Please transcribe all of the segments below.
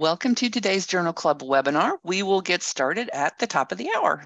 Welcome to today's Journal Club webinar. We will get started at the top of the hour.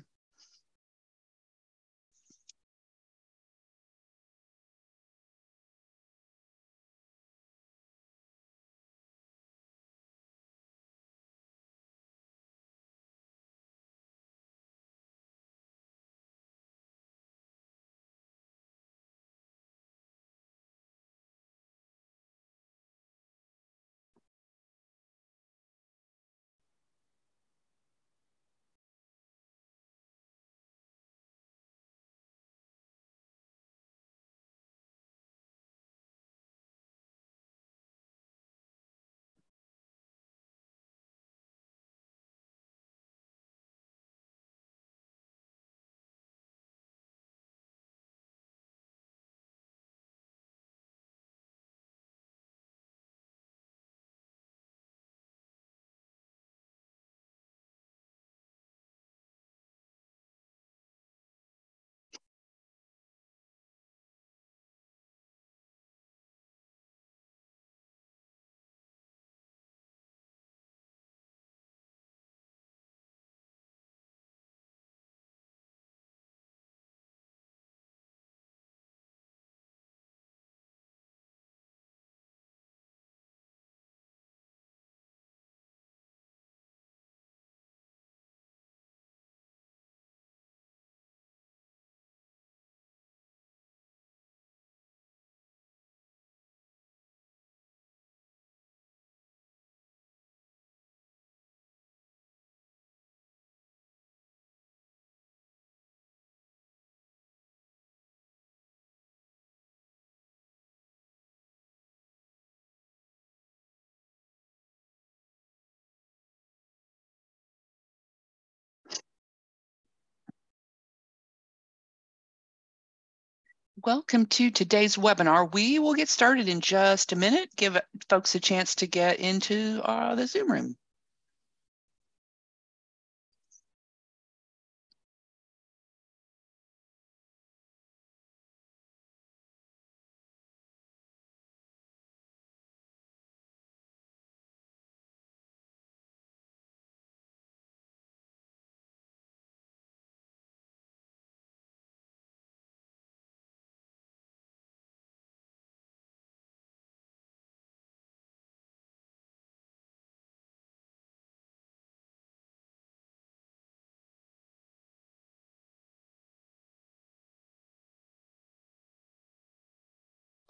Welcome to today's webinar. We will get started in just a minute, give folks a chance to get into uh, the Zoom room.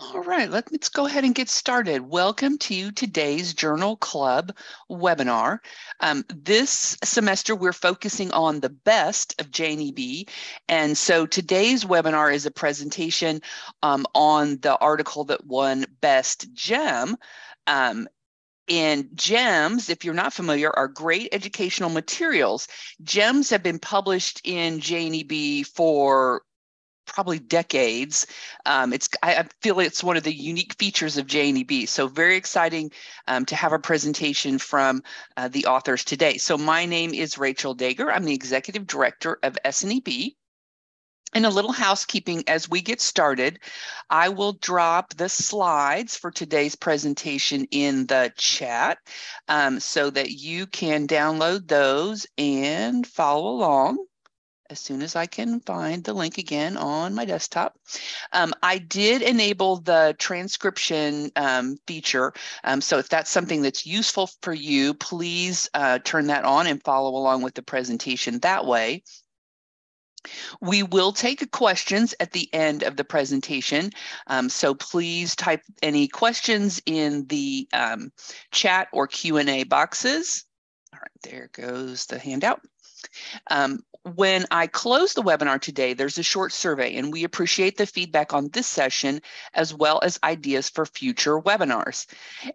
All right, let's go ahead and get started. Welcome to today's Journal Club webinar. Um, this semester, we're focusing on the best of JNEB. And so today's webinar is a presentation um, on the article that won Best GEM. Um, and GEMS, if you're not familiar, are great educational materials. GEMS have been published in JNEB for probably decades. Um, it's I, I, feel it's one of the unique features of JNEB. So very exciting um, to have a presentation from uh, the authors today. So my name is Rachel Daeger. I'm the executive director of SNEB. And a little housekeeping as we get started, I will drop the slides for today's presentation in the chat um, so that you can download those and follow along as soon as I can find the link again on my desktop. Um, I did enable the transcription um, feature. Um, so if that's something that's useful for you, please uh, turn that on and follow along with the presentation that way. We will take questions at the end of the presentation. Um, so please type any questions in the um, chat or Q&A boxes. All right, there goes the handout. Um, when I close the webinar today, there's a short survey, and we appreciate the feedback on this session as well as ideas for future webinars.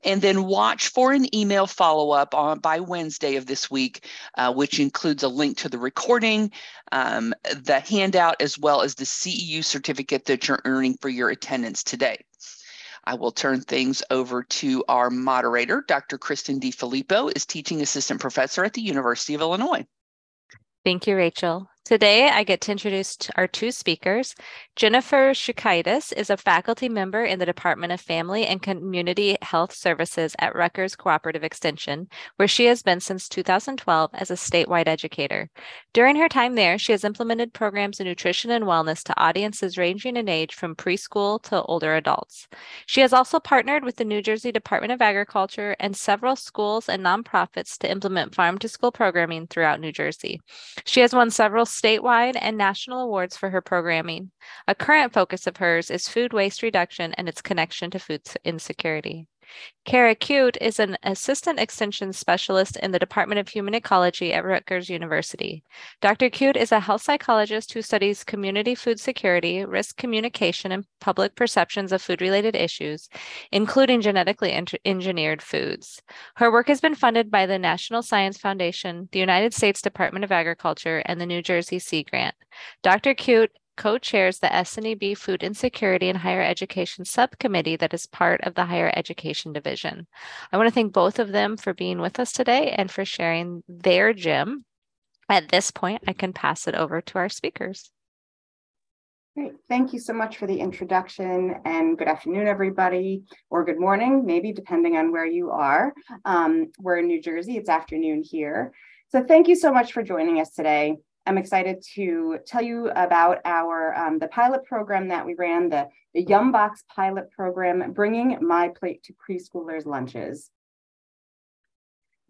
And then watch for an email follow-up on by Wednesday of this week, uh, which includes a link to the recording, um, the handout, as well as the CEU certificate that you're earning for your attendance today. I will turn things over to our moderator, Dr. Kristen DiFilippo, is teaching assistant professor at the University of Illinois. Thank you, Rachel. Today, I get to introduce our two speakers. Jennifer Shukaitis is a faculty member in the Department of Family and Community Health Services at Rutgers Cooperative Extension, where she has been since 2012 as a statewide educator. During her time there, she has implemented programs in nutrition and wellness to audiences ranging in age from preschool to older adults. She has also partnered with the New Jersey Department of Agriculture and several schools and nonprofits to implement farm to school programming throughout New Jersey. She has won several statewide and national awards for her programming. A current focus of hers is food waste reduction and its connection to food insecurity. Cara Cuite is an assistant extension specialist in the Department of Human Ecology at Rutgers University. Dr. Cuite is a health psychologist who studies community food security, risk communication, and public perceptions of food related issues, including genetically engineered foods. Her work has been funded by the National Science Foundation, the United States Department of Agriculture, and the New Jersey Sea Grant. Dr. Cuite co-chairs the SNEB Food Insecurity and Higher Education Subcommittee that is part of the Higher Education Division. I want to thank both of them for being with us today and for sharing their GEM. At this point, I can pass it over to our speakers. Great. Thank you so much for the introduction and good afternoon, everybody, or good morning, maybe depending on where you are. Um, we're in New Jersey, it's afternoon here. So thank you so much for joining us today. I'm excited to tell you about our um, the pilot program that we ran, the, the Yumbox pilot program, bringing MyPlate to preschoolers' lunches.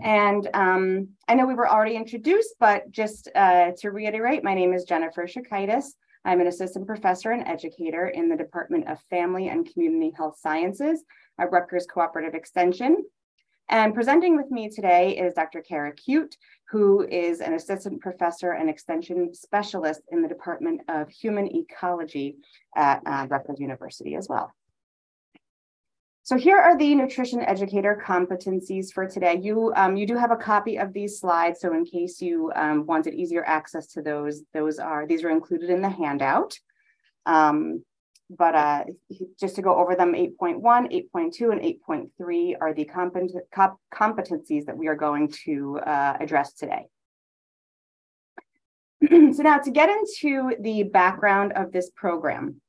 And um, I know we were already introduced, but just uh, to reiterate, my name is Jennifer Shukaitis. I'm an assistant professor and educator in the Department of Family and Community Health Sciences at Rutgers Cooperative Extension. And presenting with me today is Dr. Cara Cuite, who is an assistant professor and extension specialist in the Department of Human Ecology at uh, Rutgers University as well. So here are the nutrition educator competencies for today. You, um, you do have a copy of these slides. So in case you um, wanted easier access to those, those are, these are included in the handout. Um, but uh, just to go over them, 8.1, 8.2, and 8.3 are the compet competencies that we are going to uh, address today. so now to get into the background of this program,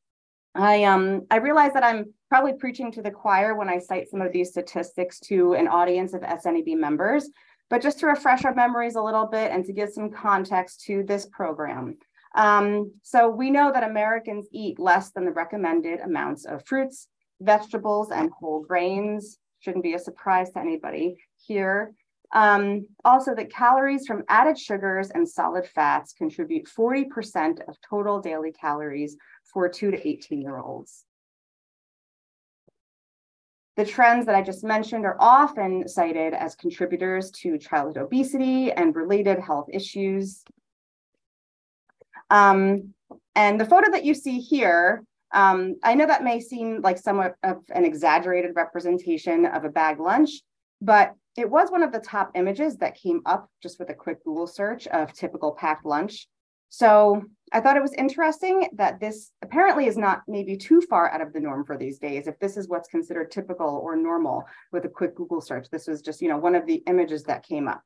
I um I realize that I'm probably preaching to the choir when I cite some of these statistics to an audience of SNEB members, but just to refresh our memories a little bit and to give some context to this program. Um, so we know that Americans eat less than the recommended amounts of fruits, vegetables, and whole grains. Shouldn't be a surprise to anybody here. Um, also, that calories from added sugars and solid fats contribute 40% of total daily calories for 2 to 18 year olds. The trends that I just mentioned are often cited as contributors to childhood obesity and related health issues. Um, and the photo that you see here, um, I know that may seem like somewhat of an exaggerated representation of a bag lunch, but it was one of the top images that came up just with a quick Google search of typical packed lunch. So I thought it was interesting that this apparently is not maybe too far out of the norm for these days. If this is what's considered typical or normal with a quick Google search, this was just you know one of the images that came up.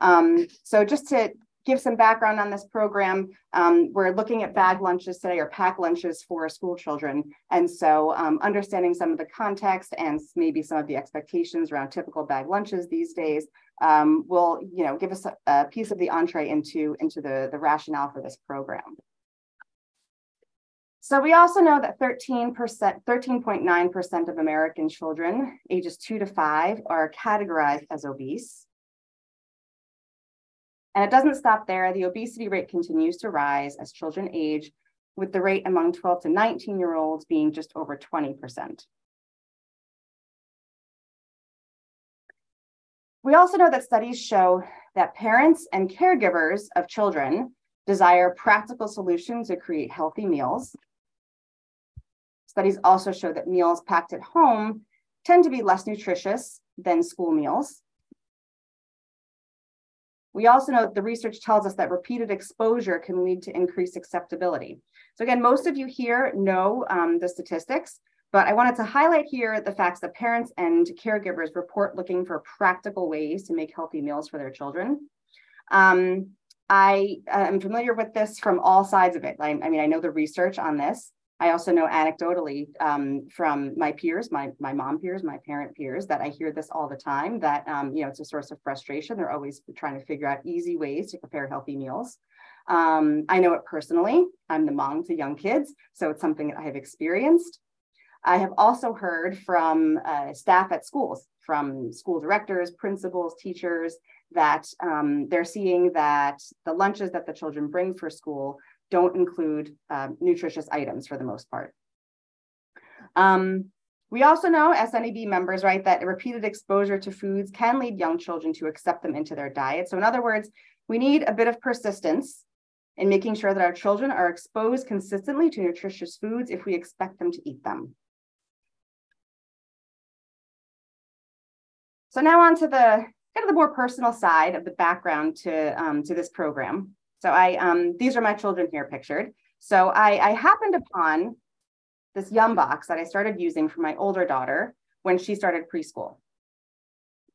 Um, so just to give some background on this program, um, we're looking at bag lunches today or pack lunches for school children. And so um, understanding some of the context and maybe some of the expectations around typical bag lunches these days um, will you know, give us a, a, piece of the entree into, into the, the rationale for this program. So we also know that 13%, 13.9% of American children ages two to five are categorized as obese. And it doesn't stop there. The obesity rate continues to rise as children age, with the rate among 12 to 19 year olds being just over 20%. We also know that studies show that parents and caregivers of children desire practical solutions to create healthy meals. Studies also show that meals packed at home tend to be less nutritious than school meals. We also know that the research tells us that repeated exposure can lead to increased acceptability. So again, most of you here know um, the statistics, but I wanted to highlight here the facts that parents and caregivers report looking for practical ways to make healthy meals for their children. Um, I am familiar with this from all sides of it. I, I mean, I know the research on this. I also know anecdotally um, from my peers, my my mom peers, my parent peers, that I hear this all the time. That um, you know, it's a source of frustration. They're always trying to figure out easy ways to prepare healthy meals. Um, I know it personally. I'm the mom to young kids, so it's something that I have experienced. I have also heard from uh, staff at schools, from school directors, principals, teachers, that um, they're seeing that the lunches that the children bring for school don't include um, nutritious items for the most part. Um, we also know SNEB members, right, that repeated exposure to foods can lead young children to accept them into their diet. So in other words, we need a bit of persistence in making sure that our children are exposed consistently to nutritious foods if we expect them to eat them. So now on to the kind of the more personal side of the background to, um, to this program. So I, um, these are my children here pictured. So I, I happened upon this Yumbox that I started using for my older daughter when she started preschool.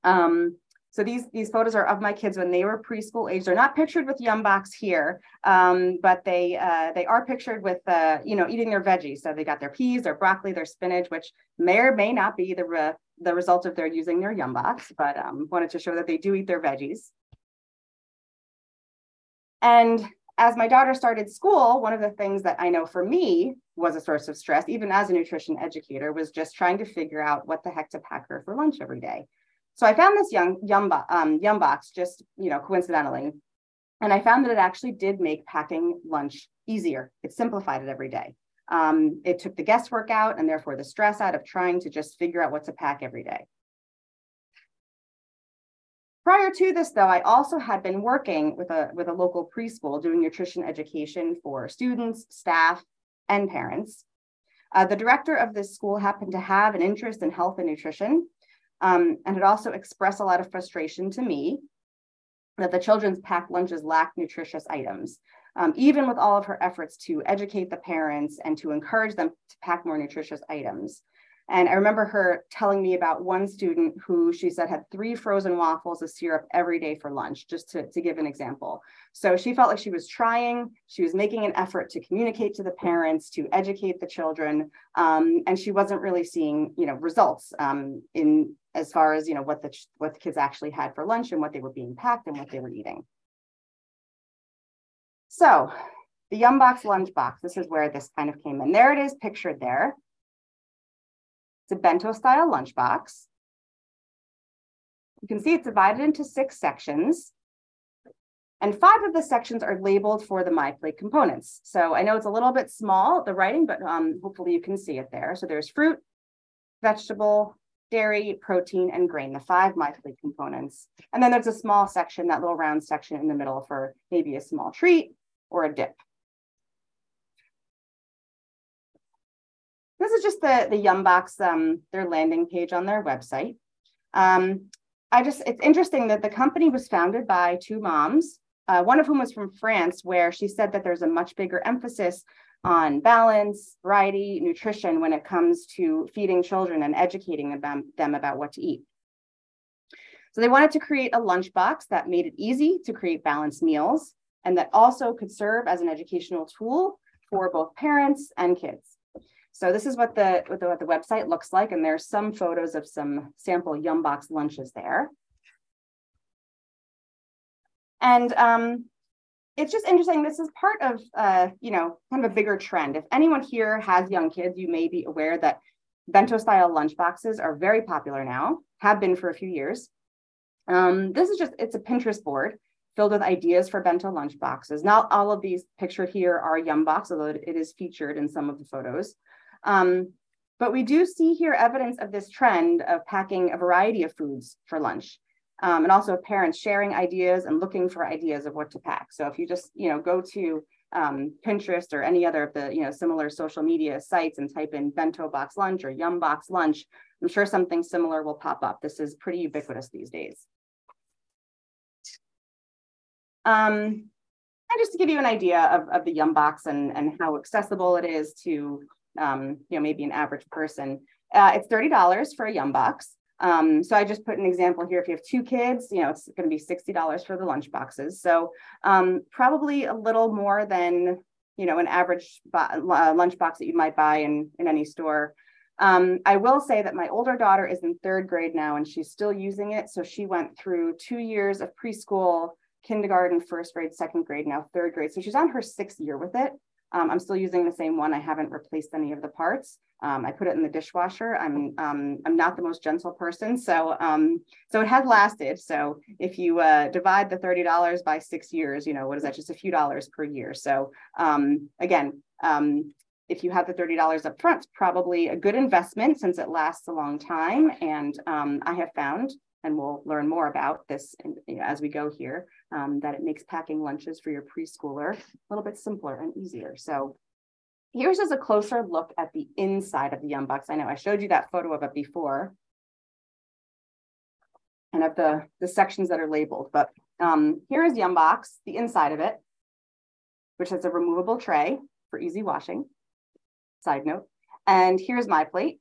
Um, so these, these photos are of my kids when they were preschool age. They're not pictured with Yumbox here, um, but they uh, they are pictured with uh, you know eating their veggies. So they got their peas, their broccoli, their spinach, which may or may not be the re- the result of their using their Yumbox, but um, wanted to show that they do eat their veggies. And as my daughter started school, one of the things that I know for me was a source of stress, even as a nutrition educator, was just trying to figure out what the heck to pack her for lunch every day. So I found this young yum, um, Yumbox just you know coincidentally, and I found that it actually did make packing lunch easier. It simplified it every day. Um, it took the guesswork out and therefore the stress out of trying to just figure out what to pack every day. Prior to this, though, I also had been working with a, with a local preschool doing nutrition education for students, staff, and parents. Uh, the director of this school happened to have an interest in health and nutrition, um, and it also expressed a lot of frustration to me that the children's packed lunches lacked nutritious items. Um, even with all of her efforts to educate the parents and to encourage them to pack more nutritious items. And I remember her telling me about one student who she said had three frozen waffles of syrup every day for lunch, just to, to give an example. So she felt like she was trying, she was making an effort to communicate to the parents, to educate the children, um, and she wasn't really seeing, you know, results um, in as far as, you know, what the, what the kids actually had for lunch and what they were being packed and what they were eating. So the Yumbox lunch box, this is where this kind of came in. There it is pictured there. It's a bento style lunchbox. You can see it's divided into six sections. And five of the sections are labeled for the MyPlate components. So I know it's a little bit small, the writing, but um, hopefully you can see it there. So there's fruit, vegetable, dairy, protein, and grain, the five MyPlate components. And then there's a small section, that little round section in the middle for maybe a small treat or a dip. This is just the, the Yumbox, um, their landing page on their website. Um, I just, it's interesting that the company was founded by two moms, uh, one of whom was from France, where she said that there's a much bigger emphasis on balance, variety, nutrition when it comes to feeding children and educating them, them about what to eat. So they wanted to create a lunchbox that made it easy to create balanced meals and that also could serve as an educational tool for both parents and kids. So this is what the, what the, what the website looks like. And there's some photos of some sample Yumbox lunches there. And um, it's just interesting. This is part of, uh, you know, kind of a bigger trend. If anyone here has young kids, you may be aware that bento style lunch boxes are very popular now, have been for a few years. Um, this is just, it's a Pinterest board filled with ideas for bento lunch boxes. Not all of these pictured here are Yumbox, although it is featured in some of the photos. Um, but we do see here evidence of this trend of packing a variety of foods for lunch. Um, and also parents sharing ideas and looking for ideas of what to pack. So if you just, you know, go to um, Pinterest or any other of the, you know, similar social media sites and type in bento box lunch or Yumbox lunch, I'm sure something similar will pop up. This is pretty ubiquitous these days. Um, and just to give you an idea of, of the Yumbox and, and how accessible it is to um, you know, maybe an average person. Uh, it's $30 for a Yumbox. Um, so I just put an example here. If you have two kids, you know, it's going to be $60 for the lunch boxes. So um, probably a little more than, you know, an average uh, lunch box that you might buy in, in any store. Um, I will say that my older daughter is in third grade now and she's still using it. So she went through two years of preschool, kindergarten, first grade, second grade, now third grade. So she's on her sixth year with it. Um, I'm still using the same one. I haven't replaced any of the parts. Um, I put it in the dishwasher. I'm um, I'm not the most gentle person, so um, so it has lasted. So if you uh, divide the thirty dollars by six years, you know what is that? Just a few dollars per year. So um, again, um, if you have the thirty dollars up front, it's probably a good investment since it lasts a long time. And um, I have found, and we'll learn more about this as we go here, that it makes packing lunches for your preschooler a little bit simpler and easier. So Here's just a closer look at the inside of the Yumbox. I know I showed you that photo of it before and of the, the sections that are labeled, but um, here is Yumbox, the inside of it, which has a removable tray for easy washing, side note. And here's MyPlate.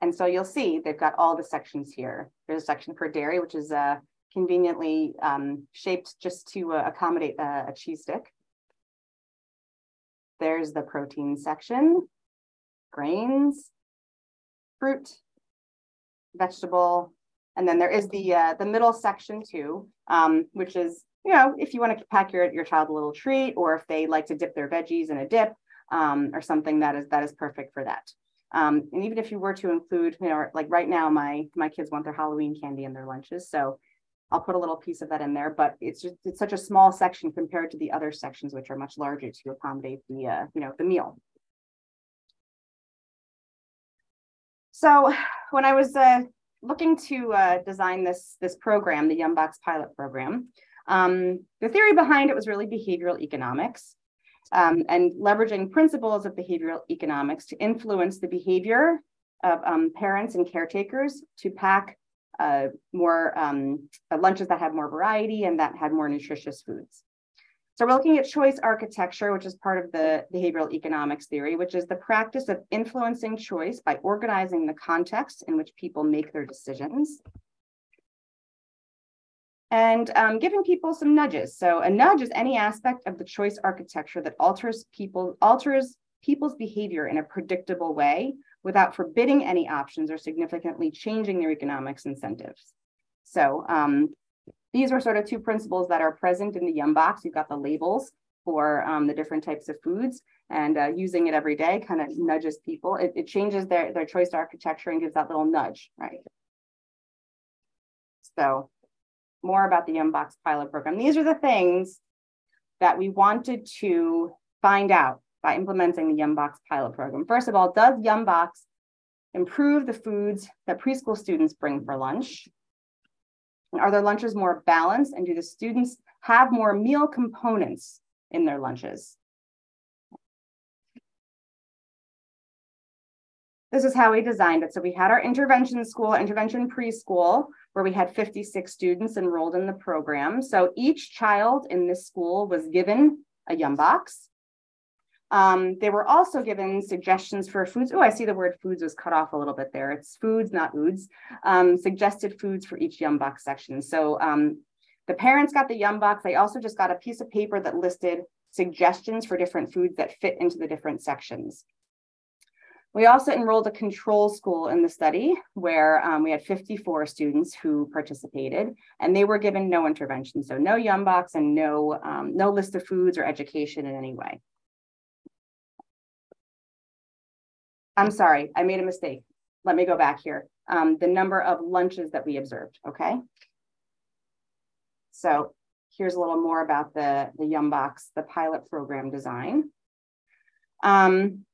And so you'll see they've got all the sections here. There's a section for dairy, which is uh, conveniently um, shaped just to uh, accommodate a, a cheese stick. There's the protein section, grains, fruit, vegetable, and then there is the uh, the middle section too, um, which is you know if you want to pack your your child a little treat, or if they like to dip their veggies in a dip, um, or something that is that is perfect for that. Um, and even if you were to include, you know, like right now, my my kids want their Halloween candy in their lunches, so I'll put a little piece of that in there, but it's just it's such a small section compared to the other sections, which are much larger to accommodate the uh, you know the meal. So when I was uh, looking to uh, design this this program, the Yumbox pilot program, um, the theory behind it was really behavioral economics um, and leveraging principles of behavioral economics to influence the behavior of um, parents and caretakers to pack uh, more um, uh, lunches that had more variety and that had more nutritious foods. So we're looking at choice architecture, which is part of the behavioral economics theory, which is the practice of influencing choice by organizing the context in which people make their decisions and um, giving people some nudges. So a nudge is any aspect of the choice architecture that alters people alters people's behavior in a predictable way without forbidding any options or significantly changing their economics incentives. So um, these are sort of two principles that are present in the Yumbox. You've got the labels for um, the different types of foods and uh, using it every day kind of nudges people. It, it, changes their, their choice architecture and gives that little nudge, right? So more about the Yumbox pilot program. These are the things that we wanted to find out by implementing the Yumbox pilot program. First of all, does Yumbox improve the foods that preschool students bring for lunch? And are their lunches more balanced? And do the students have more meal components in their lunches? This is how we designed it. So we had our intervention school, intervention preschool, where we had 56 students enrolled in the program. So each child in this school was given a Yumbox. Um, they were also given suggestions for foods. Oh, I see the word foods was cut off a little bit there. It's foods, not oods. Um, suggested foods for each Yumbox section. So um, the parents got the Yumbox. They also just got a piece of paper that listed suggestions for different foods that fit into the different sections. We also enrolled a control school in the study where um, we had 54 students who participated and they were given no intervention. So no Yumbox and no, um, no list of foods or education in any way. I'm sorry, I made a mistake. Let me go back here. Um, the number of lunches that we observed, okay? So here's a little more about the, the Yumbox, the pilot program design. Um,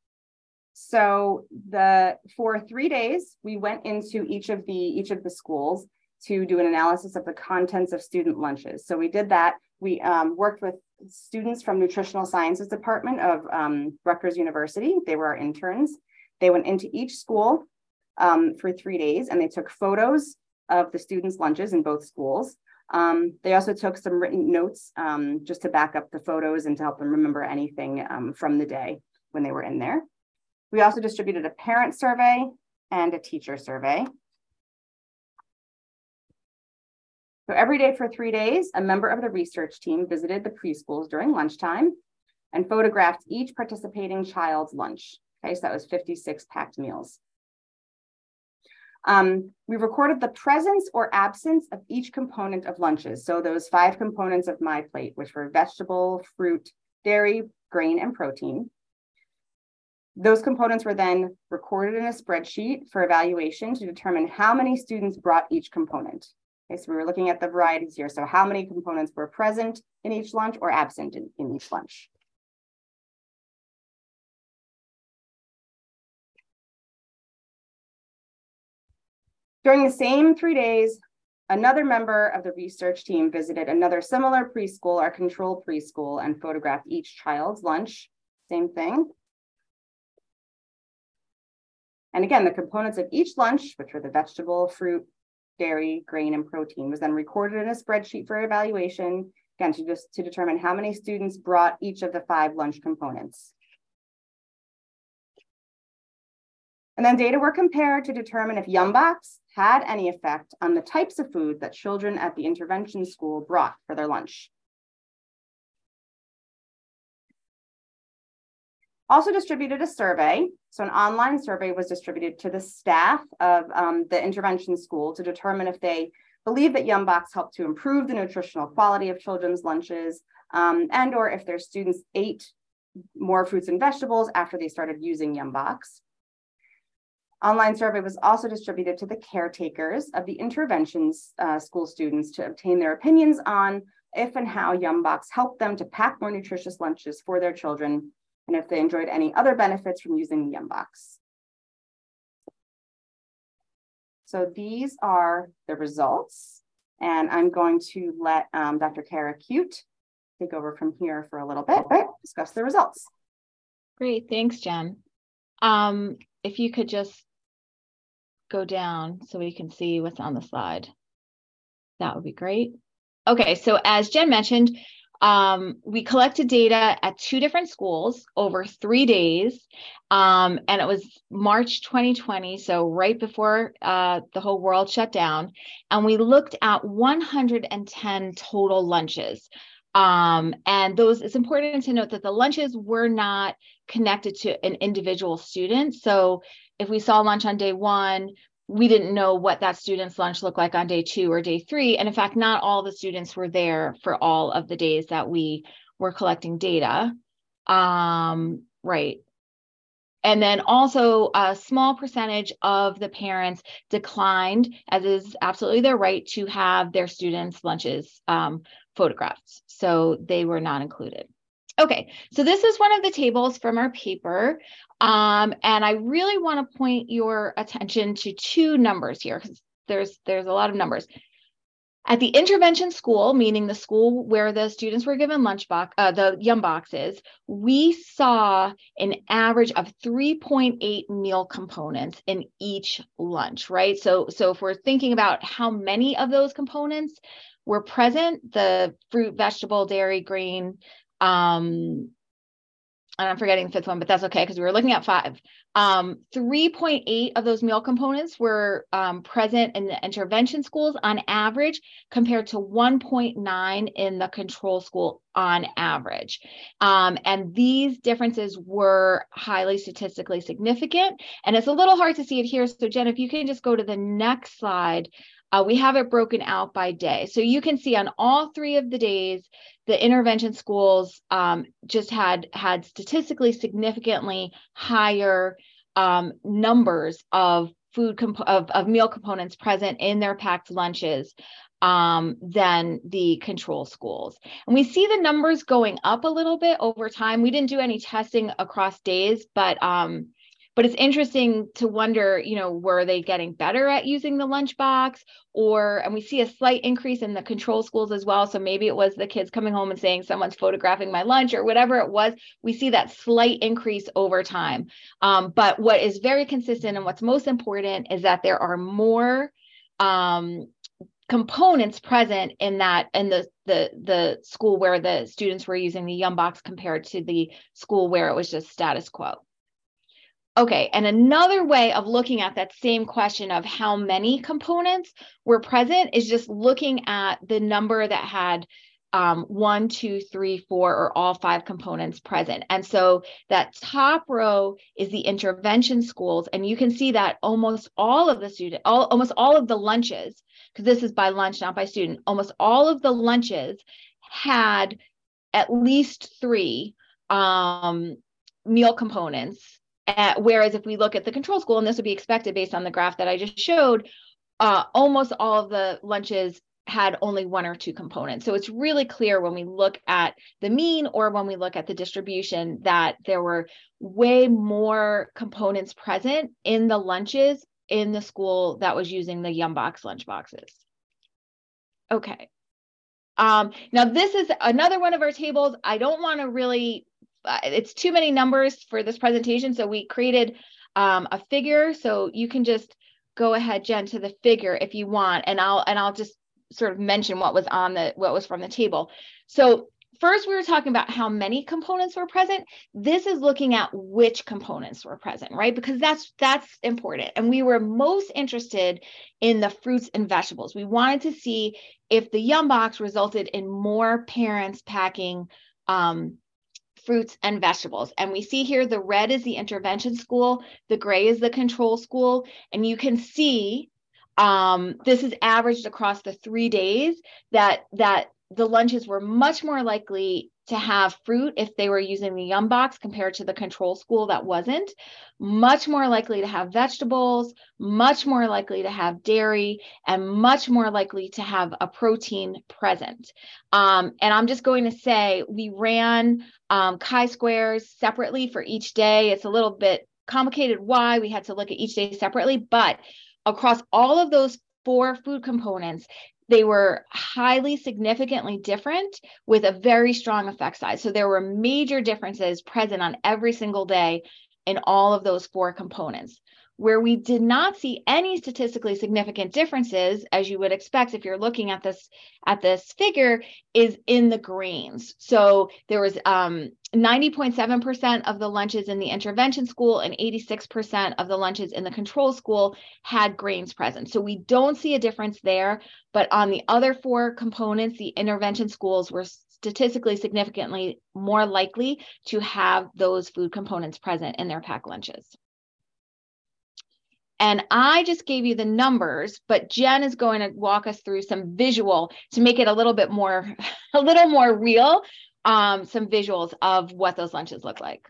so the for three days, we went into each of the each of the schools to do an analysis of the contents of student lunches. So we did that. We um, worked with students from nutritional sciences department of um, Rutgers University. They were our interns. They went into each school um, for three days and they took photos of the students' lunches in both schools. Um, they also took some written notes um, just to back up the photos and to help them remember anything um, from the day when they were in there. We also distributed a parent survey and a teacher survey. So every day for three days, a member of the research team visited the preschools during lunchtime and photographed each participating child's lunch. Okay, so that was 56 packed meals. Um, we recorded the presence or absence of each component of lunches. So those five components of MyPlate, which were vegetable, fruit, dairy, grain, and protein. Those components were then recorded in a spreadsheet for evaluation to determine how many students brought each component. Okay, so we were looking at the varieties here. So how many components were present in each lunch or absent in, in each lunch. During the same three days, another member of the research team visited another similar preschool, our control preschool, and photographed each child's lunch. Same thing. And again, the components of each lunch, which were the vegetable, fruit, dairy, grain, and protein, was then recorded in a spreadsheet for evaluation, again, to just to determine how many students brought each of the five lunch components. And then data were compared to determine if Yumbox had any effect on the types of food that children at the intervention school brought for their lunch. Also distributed a survey. So an online survey was distributed to the staff of um, the intervention school to determine if they believe that Yumbox helped to improve the nutritional quality of children's lunches um, and or if their students ate more fruits and vegetables after they started using Yumbox. Online survey was also distributed to the caretakers of the interventions uh, school students to obtain their opinions on if and how Yumbox helped them to pack more nutritious lunches for their children and if they enjoyed any other benefits from using the Yumbox. So these are the results. And I'm going to let um, Dr. Cara Cuite take over from here for a little bit, right? discuss the results. Great, thanks, Jen. Um, if you could just go down so we can see what's on the slide. That would be great. Okay, so as Jen mentioned, um, we collected data at two different schools over three days, um, and it was March 2020, so right before uh, the whole world shut down. And we looked at 110 total lunches. Um, and those, it's important to note that the lunches were not connected to an individual student. So if we saw lunch on day one, we didn't know what that student's lunch looked like on day two or day three. And in fact, not all the students were there for all of the days that we were collecting data. Um, right. And then also a small percentage of the parents declined, as is absolutely their right, to have their students' lunches um, photographed. So they were not included. Okay, so this is one of the tables from our paper. Um, and I really want to point your attention to two numbers here because there's there's a lot of numbers. At the intervention school, meaning the school where the students were given lunch box, uh, the Yumboxes, we saw an average of 3.8 meal components in each lunch, right? So, so if we're thinking about how many of those components were present, the fruit, vegetable, dairy, grain, um, and I'm forgetting the fifth one, but that's okay because we were looking at five. Um, 3.8 of those meal components were um, present in the intervention schools on average, compared to 1.9 in the control school on average. Um, and these differences were highly statistically significant. And it's a little hard to see it here. So, Jen, if you can just go to the next slide, uh, we have it broken out by day. So you can see on all three of the days, the intervention schools um, just had had statistically significantly higher um, numbers of food comp- of, of meal components present in their packed lunches um, than the control schools. And we see the numbers going up a little bit over time. We didn't do any testing across days, but um, but it's interesting to wonder you know were they getting better at using the lunchbox or and we see a slight increase in the control schools as well. So maybe it was the kids coming home and saying someone's photographing my lunch or whatever it was. We see that slight increase over time. Um, but what is very consistent and what's most important is that there are more um, components present in that in the the the school where the students were using the Yumbox compared to the school where it was just status quo Okay, and another way of looking at that same question of how many components were present is just looking at the number that had um, one, two, three, four, or all five components present. And so that top row is the intervention schools. And you can see that almost all of the student, all, almost all of the lunches, because this is by lunch, not by student, almost all of the lunches had at least three um, meal components. At, whereas if we look at the control school, and this would be expected based on the graph that I just showed, uh, almost all of the lunches had only one or two components. So it's really clear when we look at the mean or when we look at the distribution that there were way more components present in the lunches in the school that was using the Yumbox lunch boxes. Okay. Um, now this is another one of our tables. I don't want to really, uh, it's too many numbers for this presentation. So we created um, a figure. So you can just go ahead, Jen, to the figure if you want, and I'll and I'll just sort of mention what was on the what was from the table. So first we were talking about how many components were present this is looking at which components were present right because that's that's important and we were most interested in the fruits and vegetables we wanted to see if the Yumbox resulted in more parents packing um, fruits and vegetables. And we see here the red is the intervention school the gray is the control school. And you can see um, this is averaged across the three days that that the lunches were much more likely to have fruit if they were using the Yumbox compared to the control school that wasn't. Much more likely to have vegetables much more likely to have dairy and much more likely to have a protein present. Um, and i'm just going to say we ran um, chi-squares separately for each day. It's a little bit complicated why we had to look at each day separately but across all of those four food components, they were highly significantly different with a very strong effect size. So there were major differences present on every single day in all of those four components. Where we did not see any statistically significant differences, as you would expect if you're looking at this at this figure, is in the grains. So there was um, 90.7% of the lunches in the intervention school and 86% of the lunches in the control school had grains present. So we don't see a difference there. But on the other four components, the intervention schools were statistically significantly more likely to have those food components present in their packed lunches. And I just gave you the numbers, but Jen is going to walk us through some visual to make it a little bit more, a little more real, um, some visuals of what those lunches look like.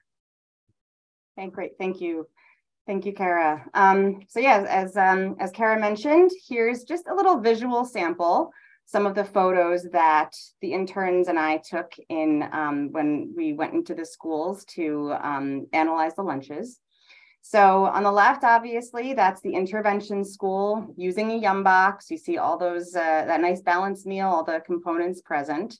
Okay, great. Thank you. Thank you, Cara. Um, so yeah, as, um, as Cara mentioned, here's just a little visual sample, some of the photos that the interns and I took in um, when we went into the schools to um, analyze the lunches. So on the left, obviously, that's the intervention school using a Yumbox. You see all those, uh, that nice balanced meal, all the components present.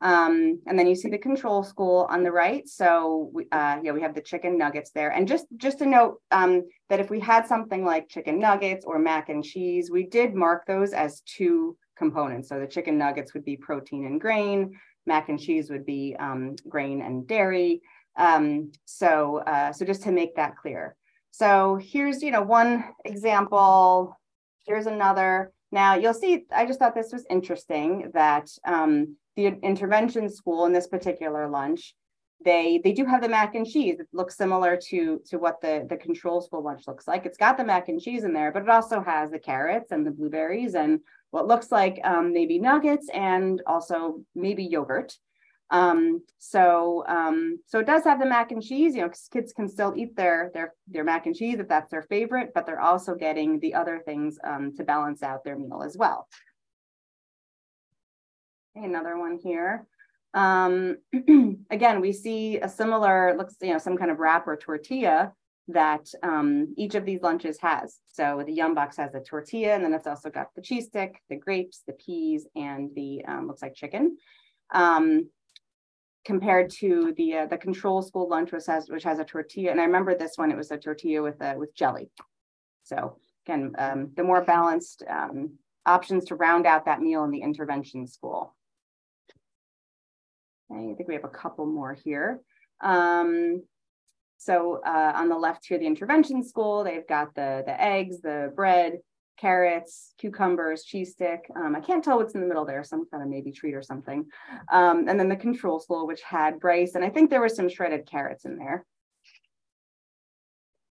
Um, and then you see the control school on the right. So we, uh, yeah, we have the chicken nuggets there. And just, just to note um, that if we had something like chicken nuggets or mac and cheese, we did mark those as two components. So the chicken nuggets would be protein and grain, mac and cheese would be um, grain and dairy. Um, so, uh, so just to make that clear. So here's, you know, one example. Here's another. Now you'll see, I just thought this was interesting that um, the intervention school in this particular lunch, they they do have the mac and cheese. It looks similar to to what the the control school lunch looks like. It's got the mac and cheese in there, but it also has the carrots and the blueberries and what looks like um, maybe nuggets and also maybe yogurt. Um, so um, so it does have the mac and cheese. You know, kids can still eat their their their mac and cheese if that's their favorite, but they're also getting the other things um, to balance out their meal as well. Another one here. Um, again, we see a similar looks you know some kind of wrap or tortilla that um, each of these lunches has. So the Yumbox has a tortilla, and then it's also got the cheese stick, the grapes, the peas, and the um, looks like chicken. Um, compared to the uh, the control school lunch which has which has a tortilla and i remember this one it was a tortilla with a with jelly. So again um, the more balanced um, options to round out that meal in the intervention school. Okay, i think we have a couple more here. Um, So uh, on the left here, the intervention school, they've got the, the eggs, the bread, carrots, cucumbers, cheese stick. Um, I can't tell what's in the middle there, some kind of maybe treat or something. Um, and then the control school, which had rice, and I think there was some shredded carrots in there.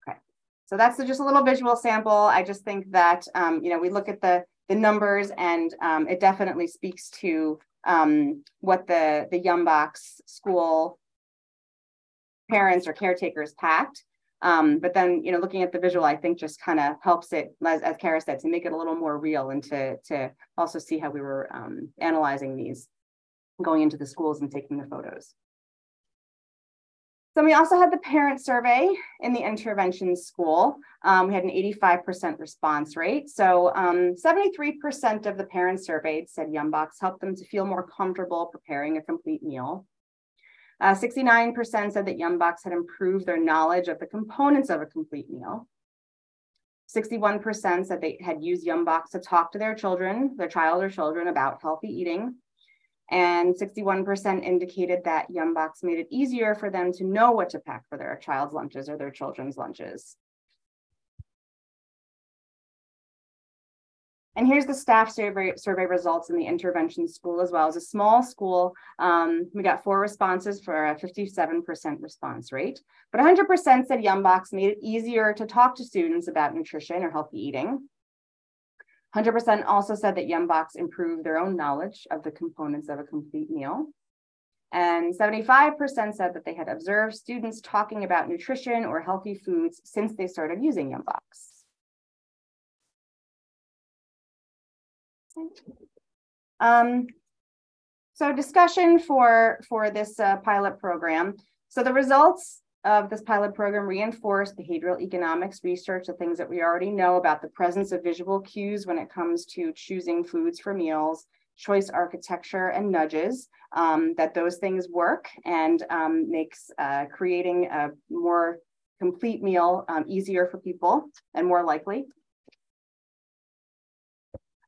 Okay, so that's just a little visual sample. I just think that, um, you know, we look at the, the numbers and um, it definitely speaks to um, what the, the Yumbox school parents or caretakers packed. Um, but then, you know, looking at the visual, I think just kind of helps it, as, as Cara said, to make it a little more real and to, to also see how we were um, analyzing these, going into the schools and taking the photos. So we also had the parent survey in the intervention school. Um, we had an 85% response rate. So 73% um, of the parents surveyed said Yumbox helped them to feel more comfortable preparing a complete meal. 69% uh, said that Yumbox had improved their knowledge of the components of a complete meal. 61% said they had used Yumbox to talk to their children, their child or children about healthy eating. And 61% indicated that Yumbox made it easier for them to know what to pack for their child's lunches or their children's lunches. And here's the staff survey, survey results in the intervention school as well. As a small school, um, we got four responses for a 57% response rate, but 100% said Yumbox made it easier to talk to students about nutrition or healthy eating. 100% also said that Yumbox improved their own knowledge of the components of a complete meal. And 75% said that they had observed students talking about nutrition or healthy foods since they started using Yumbox. Um, so discussion for, for this uh, pilot program. So the results of this pilot program reinforce behavioral economics research, the things that we already know about the presence of visual cues when it comes to choosing foods for meals, choice architecture and nudges, um, that those things work and um, makes uh, creating a more complete meal um, easier for people and more likely.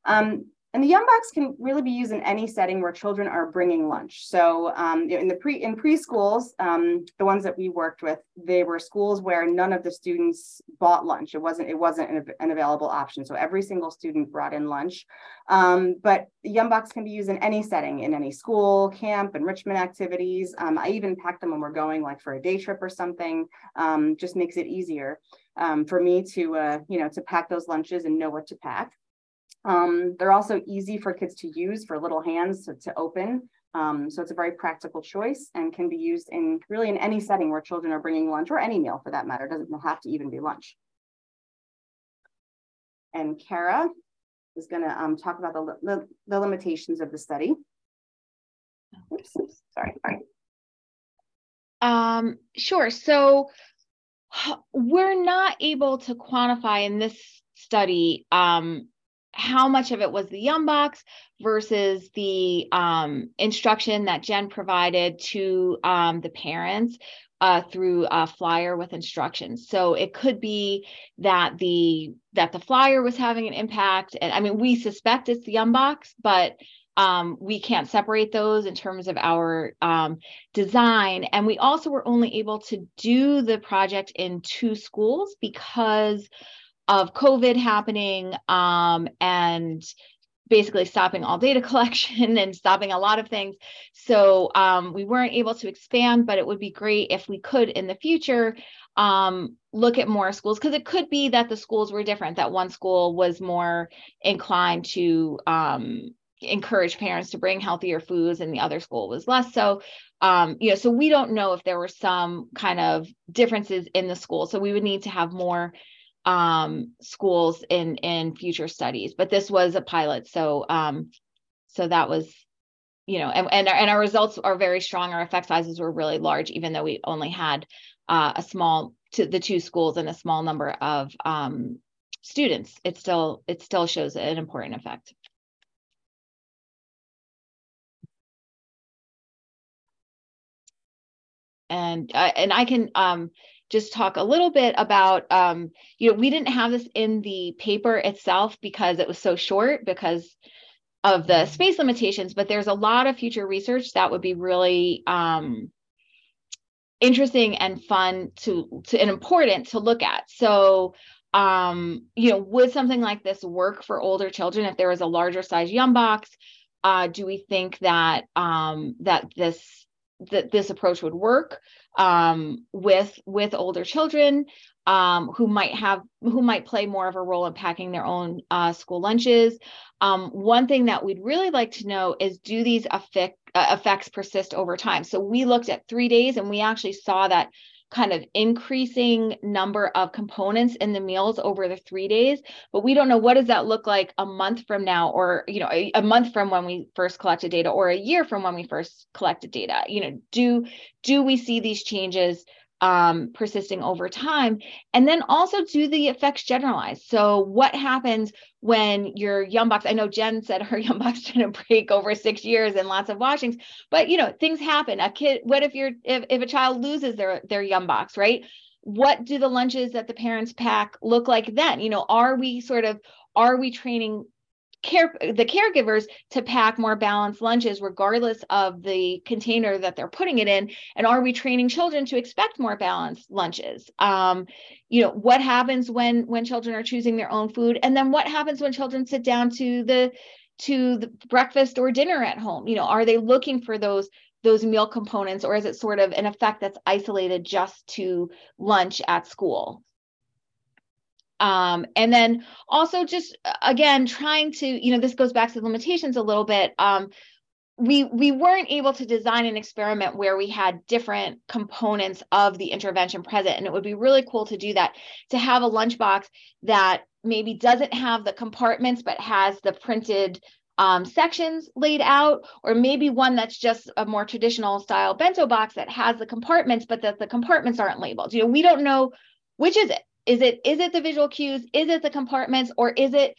Um, and the Yumbox can really be used in any setting where children are bringing lunch. So um, in the pre in preschools, um, the ones that we worked with, they were schools where none of the students bought lunch. It wasn't it wasn't an, an available option. So every single student brought in lunch. Um, but the Yumbox can be used in any setting, in any school, camp, enrichment activities. Um, I even pack them when we're going like for a day trip or something. Um, just makes it easier um, for me to uh, you know to pack those lunches and know what to pack. Um, they're also easy for kids to use for little hands to, to open. Um, so it's a very practical choice and can be used in really in any setting where children are bringing lunch or any meal for that matter. It doesn't have to even be lunch. And Cara is going to um, talk about the, the, the, limitations of the study. Oops, sorry, sorry. Um, sure. So we're not able to quantify in this study um, how much of it was the Yumbox versus the um, instruction that Jen provided to um, the parents uh, through a flyer with instructions. So it could be that the that the flyer was having an impact, and I mean we suspect it's the Yumbox, but um, we can't separate those in terms of our um, design. And we also were only able to do the project in two schools because of COVID happening um, and basically stopping all data collection and stopping a lot of things. So um, we weren't able to expand, but it would be great if we could in the future um, look at more schools because it could be that the schools were different, that one school was more inclined to um, encourage parents to bring healthier foods and the other school was less so. Um, you know, so we don't know if there were some kind of differences in the school. So we would need to have more um, schools in in future studies. But this was a pilot, so um, so that was you know, and and our, and our results are very strong. Our effect sizes were really large, even though we only had uh, a small to the two schools and a small number of um, students. It still it still shows an important effect. and uh, and I can um, just talk a little bit about um, you know we didn't have this in the paper itself because it was so short because of the space limitations but there's a lot of future research that would be really um, interesting and fun to, to and important to look at. So um, you know, would something like this work for older children if there was a larger size Yumbox? Uh, do we think that um, that this that this approach would work um, with with older children um, who might have who might play more of a role in packing their own uh, school lunches? Um, one thing that we'd really like to know is do these uh, effects persist over time? So we looked at three days and we actually saw that kind of increasing number of components in the meals over the three days but we don't know what does that look like a month from now or you know a, a, month from when we first collected data or a year from when we first collected data. You know do do we see these changes um, persisting over time. And then also do the effects generalize. So what happens when your Yumbox, I know Jen said her Yumbox didn't break over six years and lots of washings, but you know, things happen. A kid, what if you're, if, if a child loses their, their Yumbox, right? What do the lunches that the parents pack look like then? You know, are we sort of, are we training care the caregivers to pack more balanced lunches regardless of the container that they're putting it in. And are we training children to expect more balanced lunches? Um, you know what happens when when children are choosing their own food? And then what happens when children sit down to the to the breakfast or dinner at home? You know are they looking for those those meal components or is it sort of an effect that's isolated just to lunch at school um, and then also just again trying to you know this goes back to the limitations a little bit um, we we weren't able to design an experiment where we had different components of the intervention present and it would be really cool to do that to have a lunchbox that maybe doesn't have the compartments but has the printed um, sections laid out, or maybe one that's just a more traditional style bento box that has the compartments, but that the compartments aren't labeled. You know, we don't know which is it is it is it the visual cues is it the compartments or is it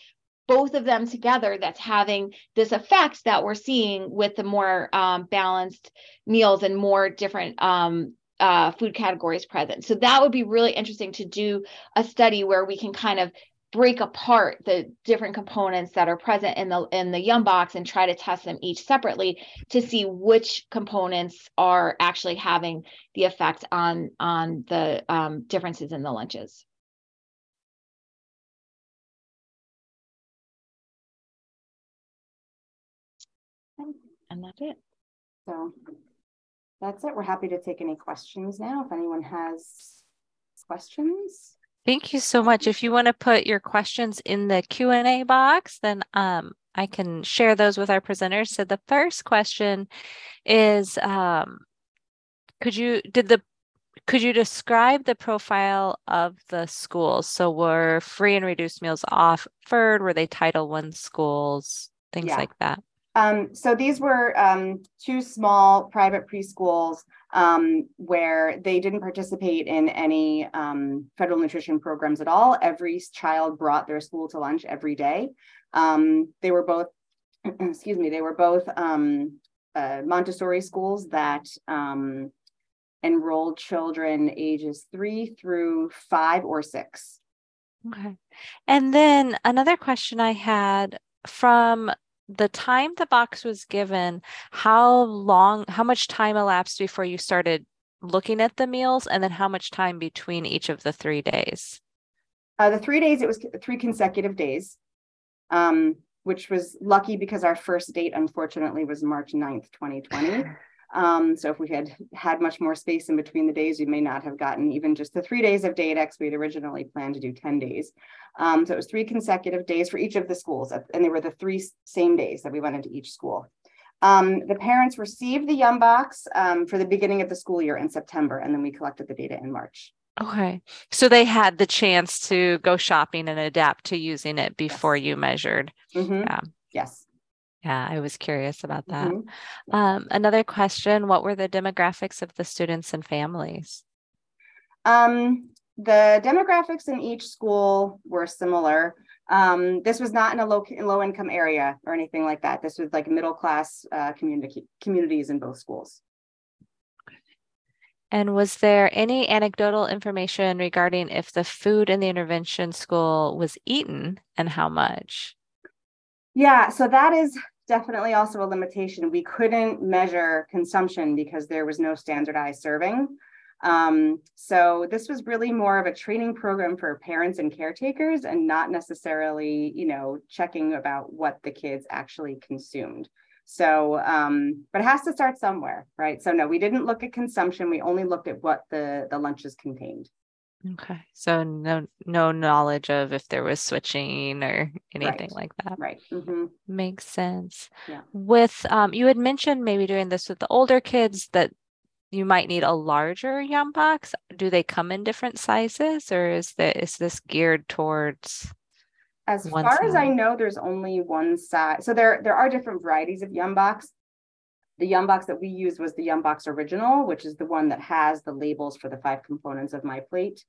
both of them together that's having this effect that we're seeing with the more um, balanced meals and more different um, uh, food categories present. So that would be really interesting to do a study where we can kind of break apart the different components that are present in the in the Yumbox and try to test them each separately to see which components are actually having the effect on on the um, differences in the lunches. And that's it. So that's it. We're happy to take any questions now. If anyone has questions. Thank you so much. If you want to put your questions in the Q&A box, then um, I can share those with our presenters. So the first question is, um, could you, did the, could you describe the profile of the schools? So were free and reduced meals offered? Were they Title One schools? Things yeah. like that. Um, so these were um, two small private preschools um, where they didn't participate in any um, federal nutrition programs at all. Every child brought their school to lunch every day. Um, they were both, excuse me, they were both um, uh, Montessori schools that enrolled children ages three through five or six. Okay. And then another question I had from the time the box was given, how long, how much time elapsed before you started looking at the meals, and then how much time between each of the three days? Uh, the three days, it was three consecutive days, um, which was lucky because our first date, unfortunately, was March 9th, 2020. Um, so if we had had much more space in between the days, we may not have gotten even just the three days of data because we had originally planned to do 10 days. Um, so it was three consecutive days for each of the schools, and they were the three same days that we went into each school. Um, the parents received the Yumbox um, for the beginning of the school year in September, and then we collected the data in March. Okay. So they had the chance to go shopping and adapt to using it before yes. you measured. Mm-hmm. Yeah. Yes. Yeah, I was curious about that. Mm-hmm. Um, another question What were the demographics of the students and families? Um, the demographics in each school were similar. Um, this was not in a low, low income area or anything like that. This was like middle class uh, community, communities in both schools. And was there any anecdotal information regarding if the food in the intervention school was eaten and how much? Yeah, so that is definitely also a limitation. We couldn't measure consumption because there was no standardized serving. Um, so this was really more of a training program for parents and caretakers and not necessarily, you know, checking about what the kids actually consumed. So, um, but it has to start somewhere, right? So no, we didn't look at consumption. We only looked at what the, the lunches contained. Okay. So no no knowledge of if there was switching or anything Right. like that. Right. Mhm. Makes sense. Yeah. With um you had mentioned maybe doing this with the older kids that you might need a larger Yumbox. Do they come in different sizes or is that is this geared towards As far as I know, there's only one size. So there, there are different varieties of Yumbox. The Yumbox that we used was the Yumbox Original, which is the one that has the labels for the five components of MyPlate.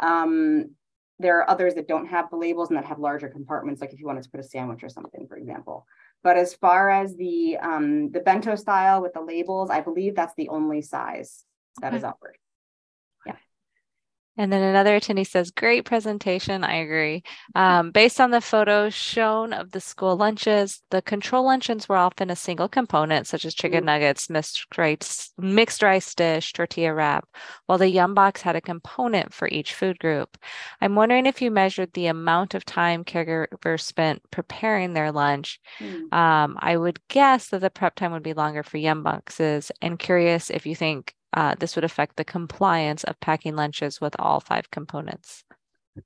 Um, there are others that don't have the labels and that have larger compartments, like if you wanted to put a sandwich or something, for example. But as far as the um, the bento style with the labels, I believe that's the only size that is Okay. offered. And then another attendee says, great presentation. I agree. Um, based on the photos shown of the school lunches, the control luncheons were often a single component, such as chicken Mm. nuggets, mixed rice, mixed rice dish, tortilla wrap, while the Yumbox had a component for each food group. I'm wondering if you measured the amount of time caregivers spent preparing their lunch. Hmm. Um, I would guess that the prep time would be longer for Yumboxes, and curious if you think uh, this would affect the compliance of packing lunches with all five components.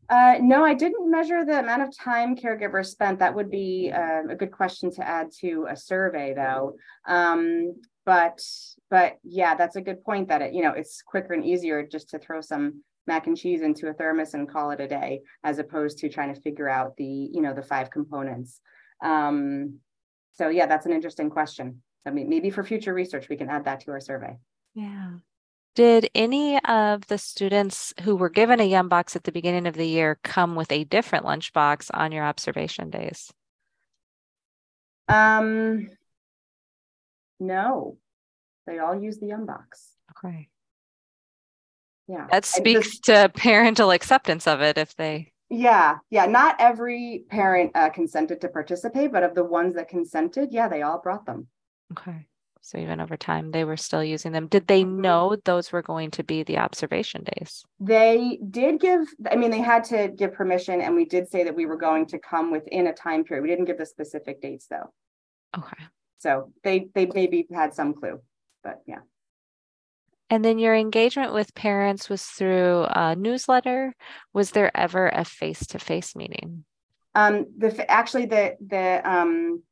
Uh, no, I didn't measure the amount of time caregivers spent. That would be um, a good question to add to a survey, though. Um, but but yeah, that's a good point. That it you know it's quicker and easier just to throw some mac and cheese into a thermos and call it a day, as opposed to trying to figure out the you know the five components. Um, so yeah, that's an interesting question. I mean, maybe for future research we can add that to our survey. Yeah. Did any of the students who were given a Yumbox at the beginning of the year come with a different lunchbox on your observation days? Um, no, they all use the Yumbox. Okay. Yeah. That And this- speaks to parental acceptance of it if they, Yeah, yeah. Not every parent uh, consented to participate, but of the ones that consented, yeah, they all brought them. okay. So even over time, they were still using them. Did they Mhm. know those were going to be the observation days? They did give, I mean, they had to give permission, and we did say that we were going to come within a time period. We didn't give the specific dates, though. Okay. So they they maybe had some clue, but yeah. And then your engagement with parents was through a newsletter. Was there ever a face-to-face meeting? Um, the actually the the um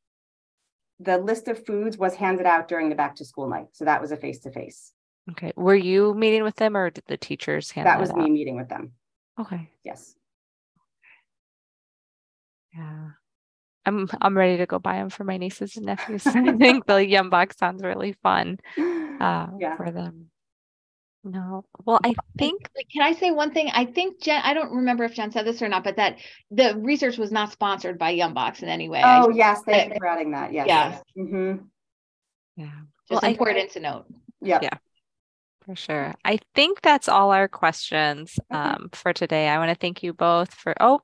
the list of foods was handed out during the back to school night, so that was a face to face. Okay. Were you meeting with them or did the teachers hand That that was out? me meeting with them. Okay. Yes. Yeah. I'm I'm ready to go buy them for my nieces and nephews. I think the Yumbox sounds really fun uh, Yeah. for them. No. Well, I think Can I say one thing? I think Jen, I don't remember if Jen said this or not, but that the research was not sponsored by Yumbox in any way. Oh just- yes, thank you for adding that. Yes. Yeah. hmm yeah, Just Well, I- important to note. Yeah. Yeah. for sure. I think that's all our questions um, for today. I want to thank you both for. Oh,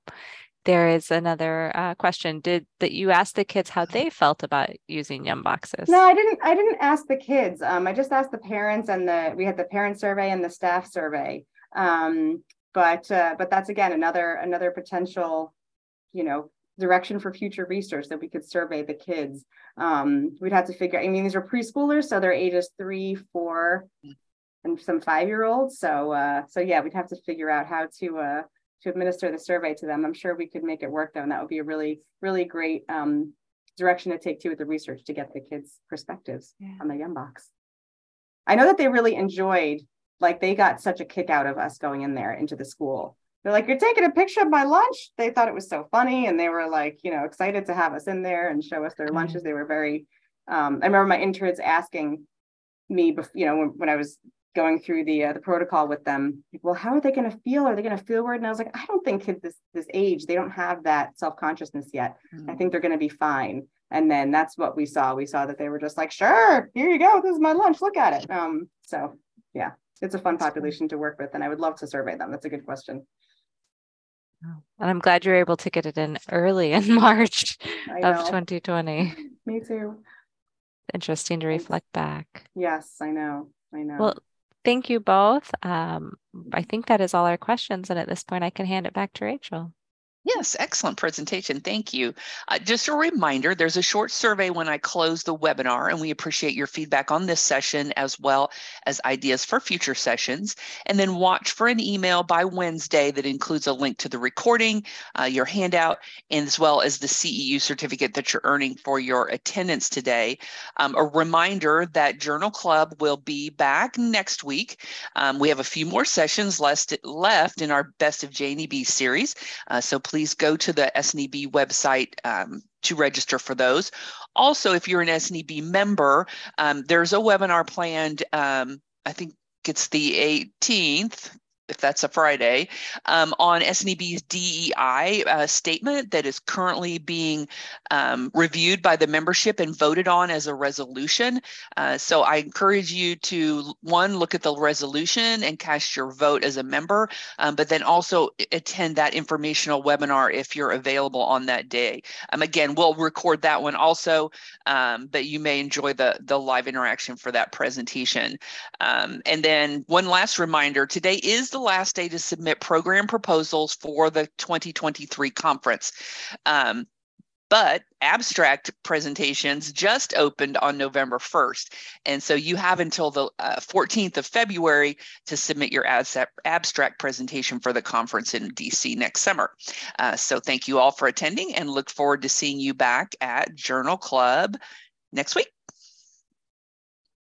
there is another uh, question. Did that you asked the kids how they felt about using Yumboxes? No, I didn't. I didn't ask the kids. Um, I just asked the parents and the we had the parent survey and the staff survey. Um, but uh, but that's again another another potential, you know, direction for future research that we could survey the kids. Um, we'd have to figure. I mean, these are preschoolers, so they're ages three, four, and some five year olds. So uh, so yeah, we'd have to figure out how to uh, to administer the survey to them. I'm sure we could make it work though, and that would be a really really great um, direction to take too with the research to get the kids' perspectives Yeah. on the Yumbox. I know that they really enjoyed, like they got such a kick out of us going in there into the school. They're like, you're taking a picture of my lunch. They thought it was so funny, and they were like, you know, excited to have us in there and show us their lunches. They were very. Um, I remember my interns asking me, you know, when, when I was going through the uh, the protocol with them, like, well, how are they going to feel? Are they going to feel weird? And I was like, I don't think kids this this age they don't have that self consciousness yet. I think they're going to be fine. And then that's what we saw. We saw that they were just like, sure, here you go. This is my lunch. Look at it. Um, so yeah, it's a fun population to work with, and I would love to survey them. That's a good question. Oh, And I'm glad you're able to get it in early in March of 2020. Me too. Interesting to reflect back. Yes, I know. I know. Well, Thank you both. Um, I think that is all our questions. And at this point, I can hand it back to Rachel. Yes, excellent presentation. Thank you. Uh, just a reminder, there's a short survey when I close the webinar, and we appreciate your feedback on this session as well as ideas for future sessions. And then watch for an email by Wednesday that includes a link to the recording, uh, your handout, and as well as the CEU certificate that you're earning for your attendance today. Um, a reminder that Journal Club will be back next week. Um, we have a few more sessions left, left in our Best of JNEB series, uh, so please please go to the SNEB website um, to register for those. Also, if you're an SNEB member, um, there's a webinar planned, um, I think it's the 18th, if that's a Friday, um, on SNEB's DEI uh, statement that is currently being um, reviewed by the membership and voted on as a resolution. Uh, so I encourage you to, one, look at the resolution and cast your vote as a member, um, but then also attend that informational webinar if you're available on that day. Um, again, we'll record that one also, um, but you may enjoy the, the live interaction for that presentation. Um, and then one last reminder, today is the last day to submit program proposals for the 2023 conference. Um, but abstract presentations just opened on November 1st. And so you have until the uh, 14th of February to submit your abstract presentation for the conference in DC next summer. Uh, so thank you all for attending and look forward to seeing you back at Journal Club next week.